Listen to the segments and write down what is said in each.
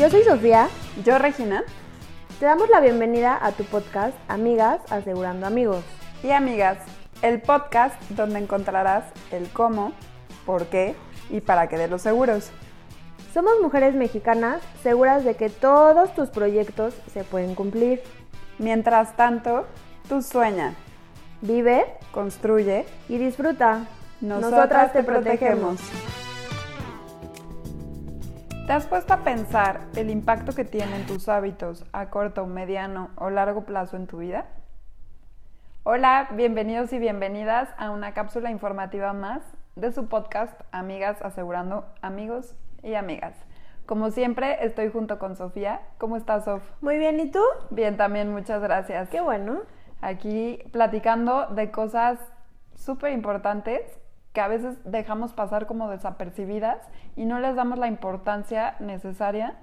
Yo soy Sofía. Yo, Regina. Te damos la bienvenida a tu podcast Amigas Asegurando Amigos. Y amigas, el podcast donde encontrarás el cómo, por qué y para qué de los seguros. Somos mujeres mexicanas seguras de que todos tus proyectos se pueden cumplir. Mientras tanto, tú sueña, Vive construye, y disfruta. nosotras, te protegemos. ¿Te has puesto a pensar el impacto que tienen tus hábitos a corto, mediano o largo plazo en tu vida? Hola, bienvenidos y bienvenidas a una cápsula informativa más de su podcast Amigas Asegurando Amigos y Amigas. Como siempre, estoy junto con Sofía. ¿Cómo estás, Sof? Muy bien, ¿y tú? Bien, también, muchas gracias. Qué bueno. Aquí platicando de cosas súper importantes que a veces dejamos pasar como desapercibidas y no les damos la importancia necesaria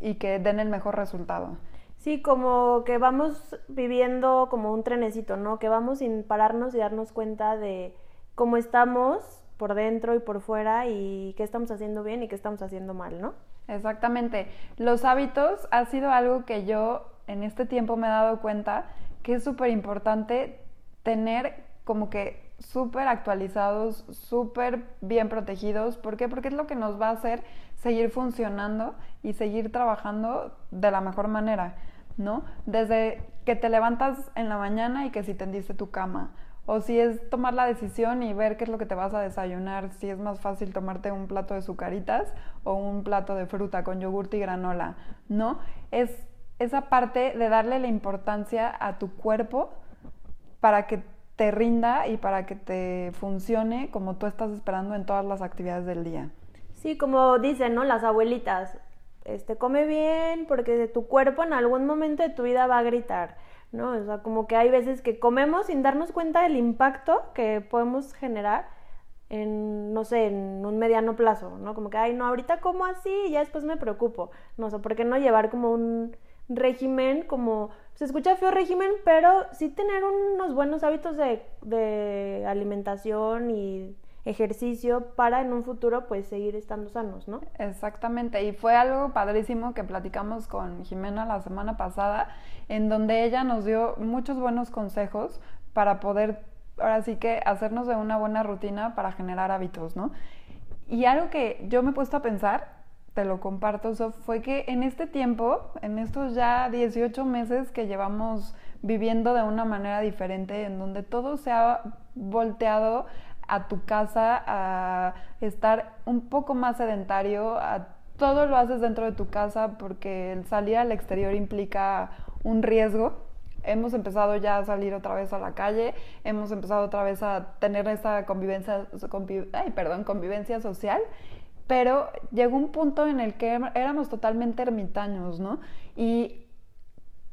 y que den el mejor resultado. Sí, como que vamos viviendo como un trenecito, ¿no? Que vamos sin pararnos y darnos cuenta de cómo estamos por dentro y por fuera y qué estamos haciendo bien y qué estamos haciendo mal, ¿no? Exactamente. Los hábitos ha sido algo que yo en este tiempo me he dado cuenta que es súper importante tener como que súper actualizados, súper bien protegidos. ¿Por qué? Porque es lo que nos va a hacer seguir funcionando y seguir trabajando de la mejor manera, ¿no? Desde que te levantas en la mañana y que si tendiste tu cama, o si es tomar la decisión y ver qué es lo que te vas a desayunar, si es más fácil tomarte un plato de sucaritas o un plato de fruta con yogurte y granola, ¿no? Es esa parte de darle la importancia a tu cuerpo para que te rinda y para que te funcione como tú estás esperando en todas las actividades del día. Sí, como dicen, ¿no? Las abuelitas, este, come bien porque tu cuerpo en algún momento de tu vida va a gritar, ¿no? O sea, como que hay veces que comemos sin darnos cuenta del impacto que podemos generar en, no sé, en un mediano plazo, ¿no? Como que, ay, no, ahorita como así y ya después me preocupo. No sé, ¿por qué no llevar como un régimen como se escucha feo régimen, pero sí tener unos buenos hábitos de, alimentación y ejercicio para en un futuro pues seguir estando sanos, ¿no? Exactamente, y fue algo padrísimo que platicamos con Jimena la semana pasada, en donde ella nos dio muchos buenos consejos para poder, ahora sí que, hacernos de una buena rutina para generar hábitos, ¿no? Y algo que yo me he puesto a pensar te lo comparto, Sof, fue que en este tiempo, en estos ya 18 meses que llevamos viviendo de una manera diferente, en donde todo se ha volteado a tu casa, a estar un poco más sedentario, a todo lo haces dentro de tu casa porque el salir al exterior implica un riesgo. Hemos empezado ya a salir otra vez a la calle, hemos empezado otra vez a tener esa convivencia, conviv ay, perdón, convivencia social pero llegó un punto en el que éramos totalmente ermitaños, ¿no? Y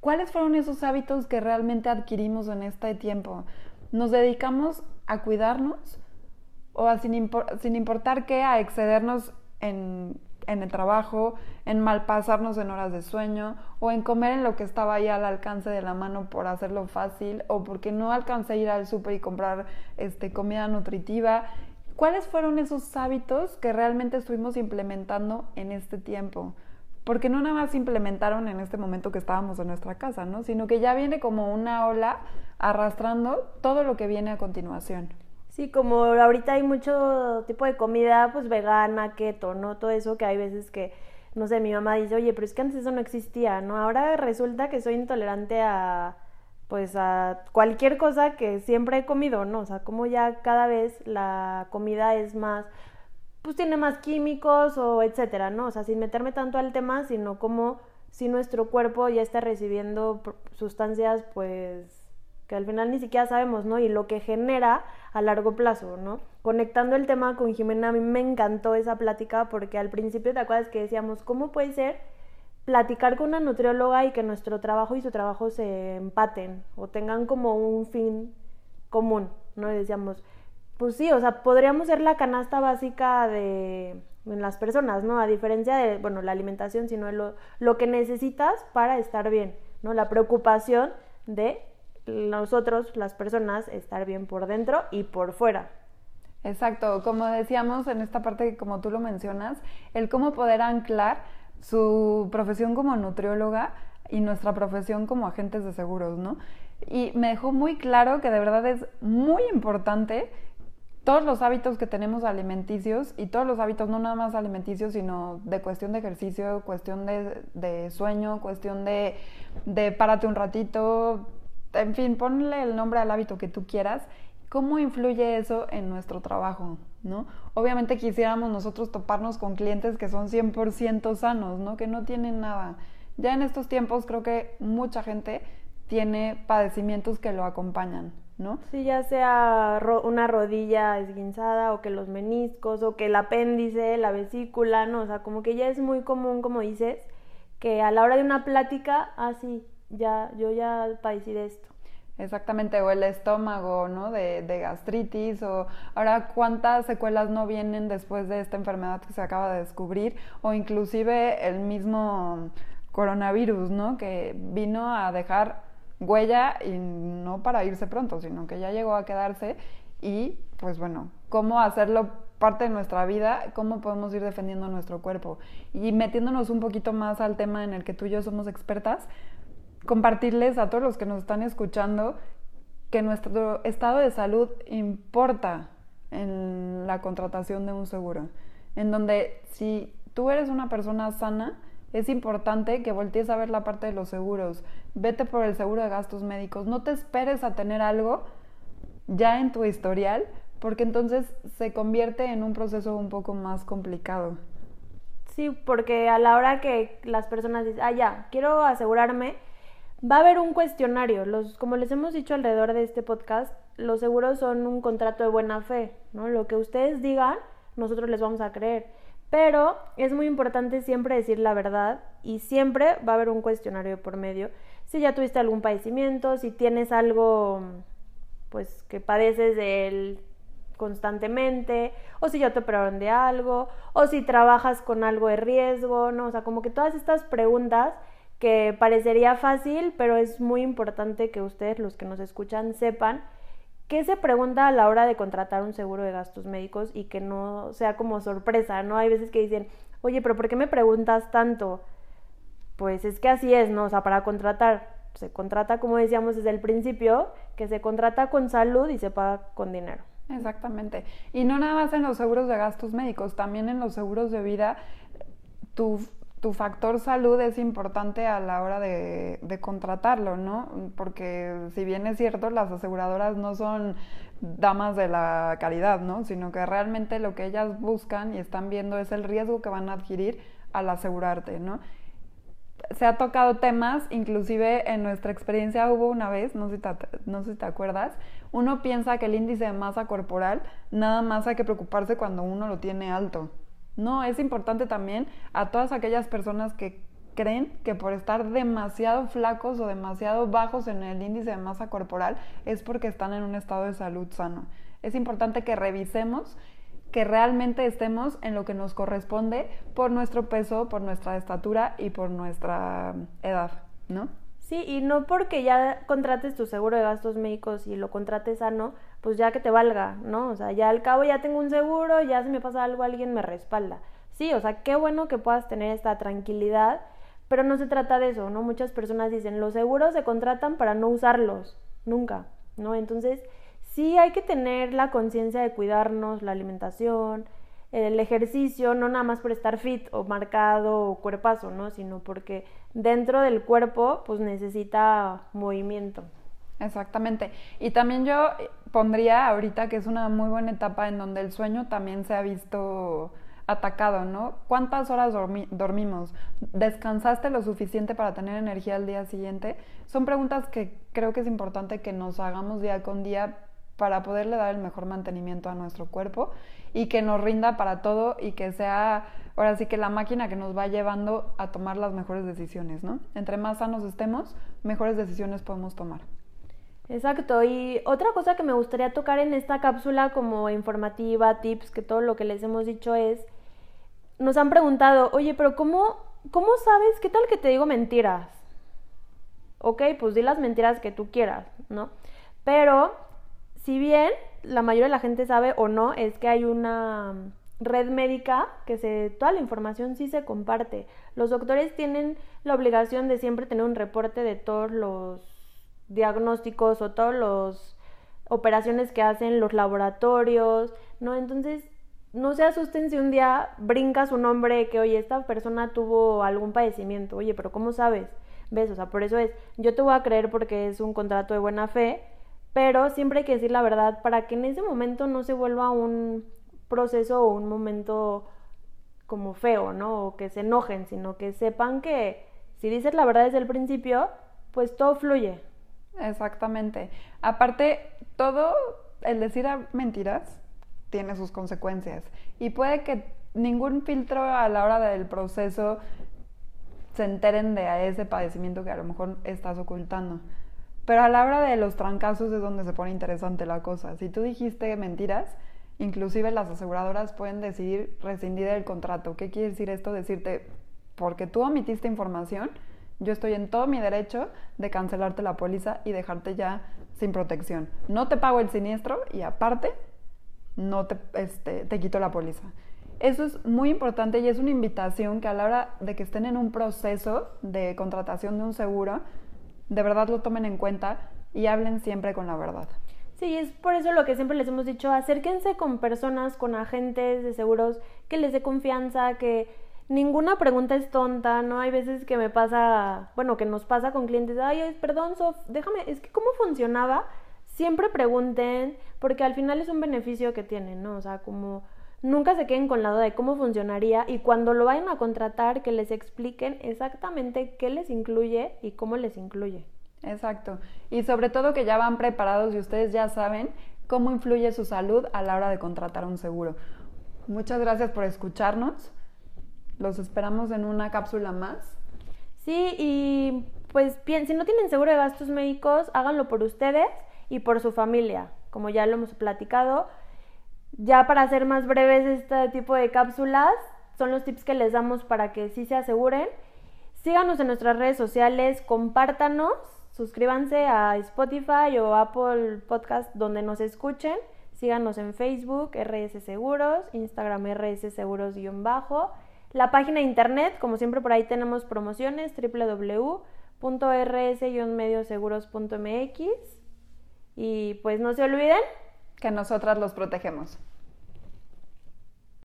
¿cuáles fueron esos hábitos que realmente adquirimos en este tiempo? ¿Nos dedicamos a cuidarnos o a, sin, sin, importar qué, a excedernos en, en el trabajo, en malpasarnos en horas de sueño o en comer en lo que estaba ahí al alcance de la mano por hacerlo fácil o porque no alcancé a ir al súper y comprar este, comida nutritiva? ¿Cuáles fueron esos hábitos que realmente estuvimos implementando en este tiempo? Porque no nada más se implementaron en este momento que estábamos en nuestra casa, ¿no? Sino que ya viene como una ola arrastrando todo lo que viene a continuación. Sí, como ahorita hay mucho tipo de comida, pues vegana, keto, ¿no? Todo eso que hay veces que, no sé, mi mamá dice, oye, pero es que antes eso no existía, ¿no? Ahora resulta que soy intolerante a, pues a cualquier cosa que siempre he comido, ¿no? O sea, como ya cada vez la comida es más, pues tiene más químicos o etcétera, ¿no? O sea, sin meterme tanto al tema, sino como si nuestro cuerpo ya está recibiendo sustancias, pues que al final ni siquiera sabemos, ¿no? Y lo que genera a largo plazo, ¿no? Conectando el tema con Jimena, a mí me encantó esa plática porque al principio te acuerdas que decíamos, ¿cómo puede ser platicar con una nutrióloga y que nuestro trabajo y su trabajo se empaten o tengan como un fin común, ¿no? Decíamos, pues sí, o sea, podríamos ser la canasta básica de las personas, ¿no? A diferencia de, bueno, la alimentación, sino lo, lo que necesitas para estar bien, ¿no? La preocupación de nosotros, las personas, estar bien por dentro y por fuera. Exacto, como decíamos en esta parte, como tú lo mencionas, el cómo poder anclar su profesión como nutrióloga y nuestra profesión como agentes de seguros, ¿no? Y me dejó muy claro que de verdad es muy importante todos los hábitos que tenemos alimenticios y todos los hábitos, no nada más alimenticios, sino de cuestión de ejercicio, cuestión de, sueño, cuestión de, de párate un ratito, en fin, ponle el nombre al hábito que tú quieras. ¿Cómo influye eso en nuestro trabajo? ¿No? Obviamente quisiéramos nosotros toparnos con clientes que son 100% sanos, ¿no? Que no tienen nada. Ya en estos tiempos creo que mucha gente tiene padecimientos que lo acompañan. ¿no? Sí, ya sea una rodilla esguinzada o que los meniscos o que el apéndice, la vesícula, ¿no? O sea, como que ya es muy común, como dices, que a la hora de una plática, ah, sí, ya, yo ya padecí de esto. Exactamente, o el estómago, ¿no? De, de, gastritis, o ahora cuántas secuelas no vienen después de esta enfermedad que se acaba de descubrir, o inclusive el mismo coronavirus, ¿no? Que vino a dejar huella y no para irse pronto, sino que ya llegó a quedarse y pues bueno, cómo hacerlo parte de nuestra vida, cómo podemos ir defendiendo nuestro cuerpo. Y metiéndonos un poquito más al tema en el que tú y yo somos expertas, compartirles a todos los que nos están escuchando que nuestro estado de salud importa en la contratación de un seguro, en donde si tú eres una persona sana, es importante que voltees a ver la parte de los seguros. Vete por el seguro de gastos médicos. No te esperes a tener algo ya en tu historial, porque entonces se convierte en un proceso un poco más complicado. Sí, porque a la hora que las personas dicen, ah, ya, quiero asegurarme, va a haber un cuestionario. Los, como les hemos dicho alrededor de este podcast, los seguros son un contrato de buena fe, ¿no? Lo que ustedes digan, nosotros les vamos a creer. Pero es muy importante siempre decir la verdad y siempre va a haber un cuestionario por medio. Si ya tuviste algún padecimiento, si tienes algo pues que padeces de él constantemente, o si ya te operaron de algo, o si trabajas con algo de riesgo, ¿no? O sea, como que todas estas preguntas que parecería fácil, pero es muy importante que ustedes, los que nos escuchan, sepan ¿Qué se pregunta a la hora de contratar un seguro de gastos médicos y que no sea como sorpresa, ¿no? Hay veces que dicen, oye, pero ¿por qué me preguntas tanto? Pues es que así es, ¿no? O sea, para contratar, se contrata, como decíamos desde el principio, que se contrata con salud y se paga con dinero. Exactamente. Y no nada más en los seguros de gastos médicos, también en los seguros de vida, tu tu factor salud es importante a la hora de, contratarlo, ¿no? Porque si bien es cierto, las aseguradoras no son damas de la caridad, ¿no? Sino que realmente lo que ellas buscan y están viendo es el riesgo que van a adquirir al asegurarte, ¿no? Se ha tocado temas, inclusive en nuestra experiencia hubo una vez, no sé, no sé si te acuerdas, uno piensa que el índice de masa corporal nada más hay que preocuparse cuando uno lo tiene alto, no, es importante también a todas aquellas personas que creen que por estar demasiado flacos o demasiado bajos en el índice de masa corporal es porque están en un estado de salud sano. Es importante que revisemos que realmente estemos en lo que nos corresponde por nuestro peso, por nuestra estatura y por nuestra edad, ¿no? Sí, y no porque ya contrates tu seguro de gastos médicos y lo contrates sano, pues ya que te valga, ¿no? O sea, ya al cabo ya tengo un seguro, ya si me pasa algo alguien me respalda. Sí, o sea, qué bueno que puedas tener esta tranquilidad, pero no se trata de eso, ¿no? Muchas personas dicen, los seguros se contratan para no usarlos, nunca, ¿no? Entonces, sí hay que tener la conciencia de cuidarnos, la alimentación, el ejercicio, no nada más por estar fit o marcado o cuerpazo, ¿no? Sino porque dentro del cuerpo pues necesita movimiento. Exactamente. Y también yo pondría ahorita que es una muy buena etapa en donde el sueño también se ha visto atacado, ¿no? ¿Cuántas horas dormimos? ¿Descansaste lo suficiente para tener energía al día siguiente? Son preguntas que creo que es importante que nos hagamos día con día para poderle dar el mejor mantenimiento a nuestro cuerpo y que nos rinda para todo y que sea ahora sí que la máquina que nos va llevando a tomar las mejores decisiones, ¿no? Entre más sanos estemos, mejores decisiones podemos tomar. Exacto, y otra cosa que me gustaría tocar en esta cápsula como informativa, tips, que todo lo que les hemos dicho es, nos han preguntado, oye, pero ¿cómo, cómo sabes qué tal que te digo mentiras? Ok, pues di las mentiras que tú quieras, ¿no? Pero si bien la mayoría de la gente sabe o no, es que hay una red médica que se toda la información sí se comparte. Los doctores tienen la obligación de siempre tener un reporte de todos los diagnósticos o todos los operaciones que hacen los laboratorios, ¿no? Entonces, no se asusten si un día brinca su nombre que, oye, esta persona tuvo algún padecimiento, oye, pero ¿cómo sabes? ¿Ves? O sea, por eso es, yo te voy a creer porque es un contrato de buena fe, pero siempre hay que decir la verdad para que en ese momento no se vuelva un proceso o un momento como feo, ¿no? O que se enojen, sino que sepan que si dices la verdad desde el principio, pues todo fluye. Exactamente. Aparte, todo el decir mentiras tiene sus consecuencias y puede que ningún filtro a la hora del proceso se enteren de ese padecimiento que a lo mejor estás ocultando. Pero a la hora de los trancazos es donde se pone interesante la cosa. Si tú dijiste mentiras, inclusive las aseguradoras pueden decidir rescindir el contrato. ¿Qué quiere decir esto? Decirte, porque tú omitiste información, yo estoy en todo mi derecho de cancelarte la póliza y dejarte ya sin protección. No te pago el siniestro y aparte no te, este, te quito la póliza. Eso es muy importante y es una invitación que a la hora de que estén en un proceso de contratación de un seguro, de verdad lo tomen en cuenta y hablen siempre con la verdad. Sí, es por eso lo que siempre les hemos dicho, acérquense con personas, con agentes de seguros que les dé confianza, que ninguna pregunta es tonta, ¿no? Hay veces que me pasa, bueno, que nos pasa con clientes, ay, perdón, Sof, déjame, es que cómo funcionaba, siempre pregunten, porque al final es un beneficio que tienen, ¿no? O sea, como nunca se queden con la duda de cómo funcionaría y cuando lo vayan a contratar que les expliquen exactamente qué les incluye y cómo les incluye. Exacto. Y sobre todo que ya van preparados y ustedes ya saben cómo influye su salud a la hora de contratar un seguro. Muchas gracias por escucharnos. Los esperamos en una cápsula más. Sí, y pues bien, si no tienen seguro de gastos médicos, háganlo por ustedes y por su familia, como ya lo hemos platicado. Ya para hacer más breves este tipo de cápsulas, son los tips que les damos para que sí se aseguren. Síganos en nuestras redes sociales, compártanos Suscríbanse a Spotify o Apple Podcast donde nos escuchen. Síganos en Facebook, RS Seguros, Instagram RS Seguros-bajo. La página de internet, como siempre por ahí tenemos promociones, www.rs-medioseguros.mx. Y pues no se olviden que nosotras los protegemos.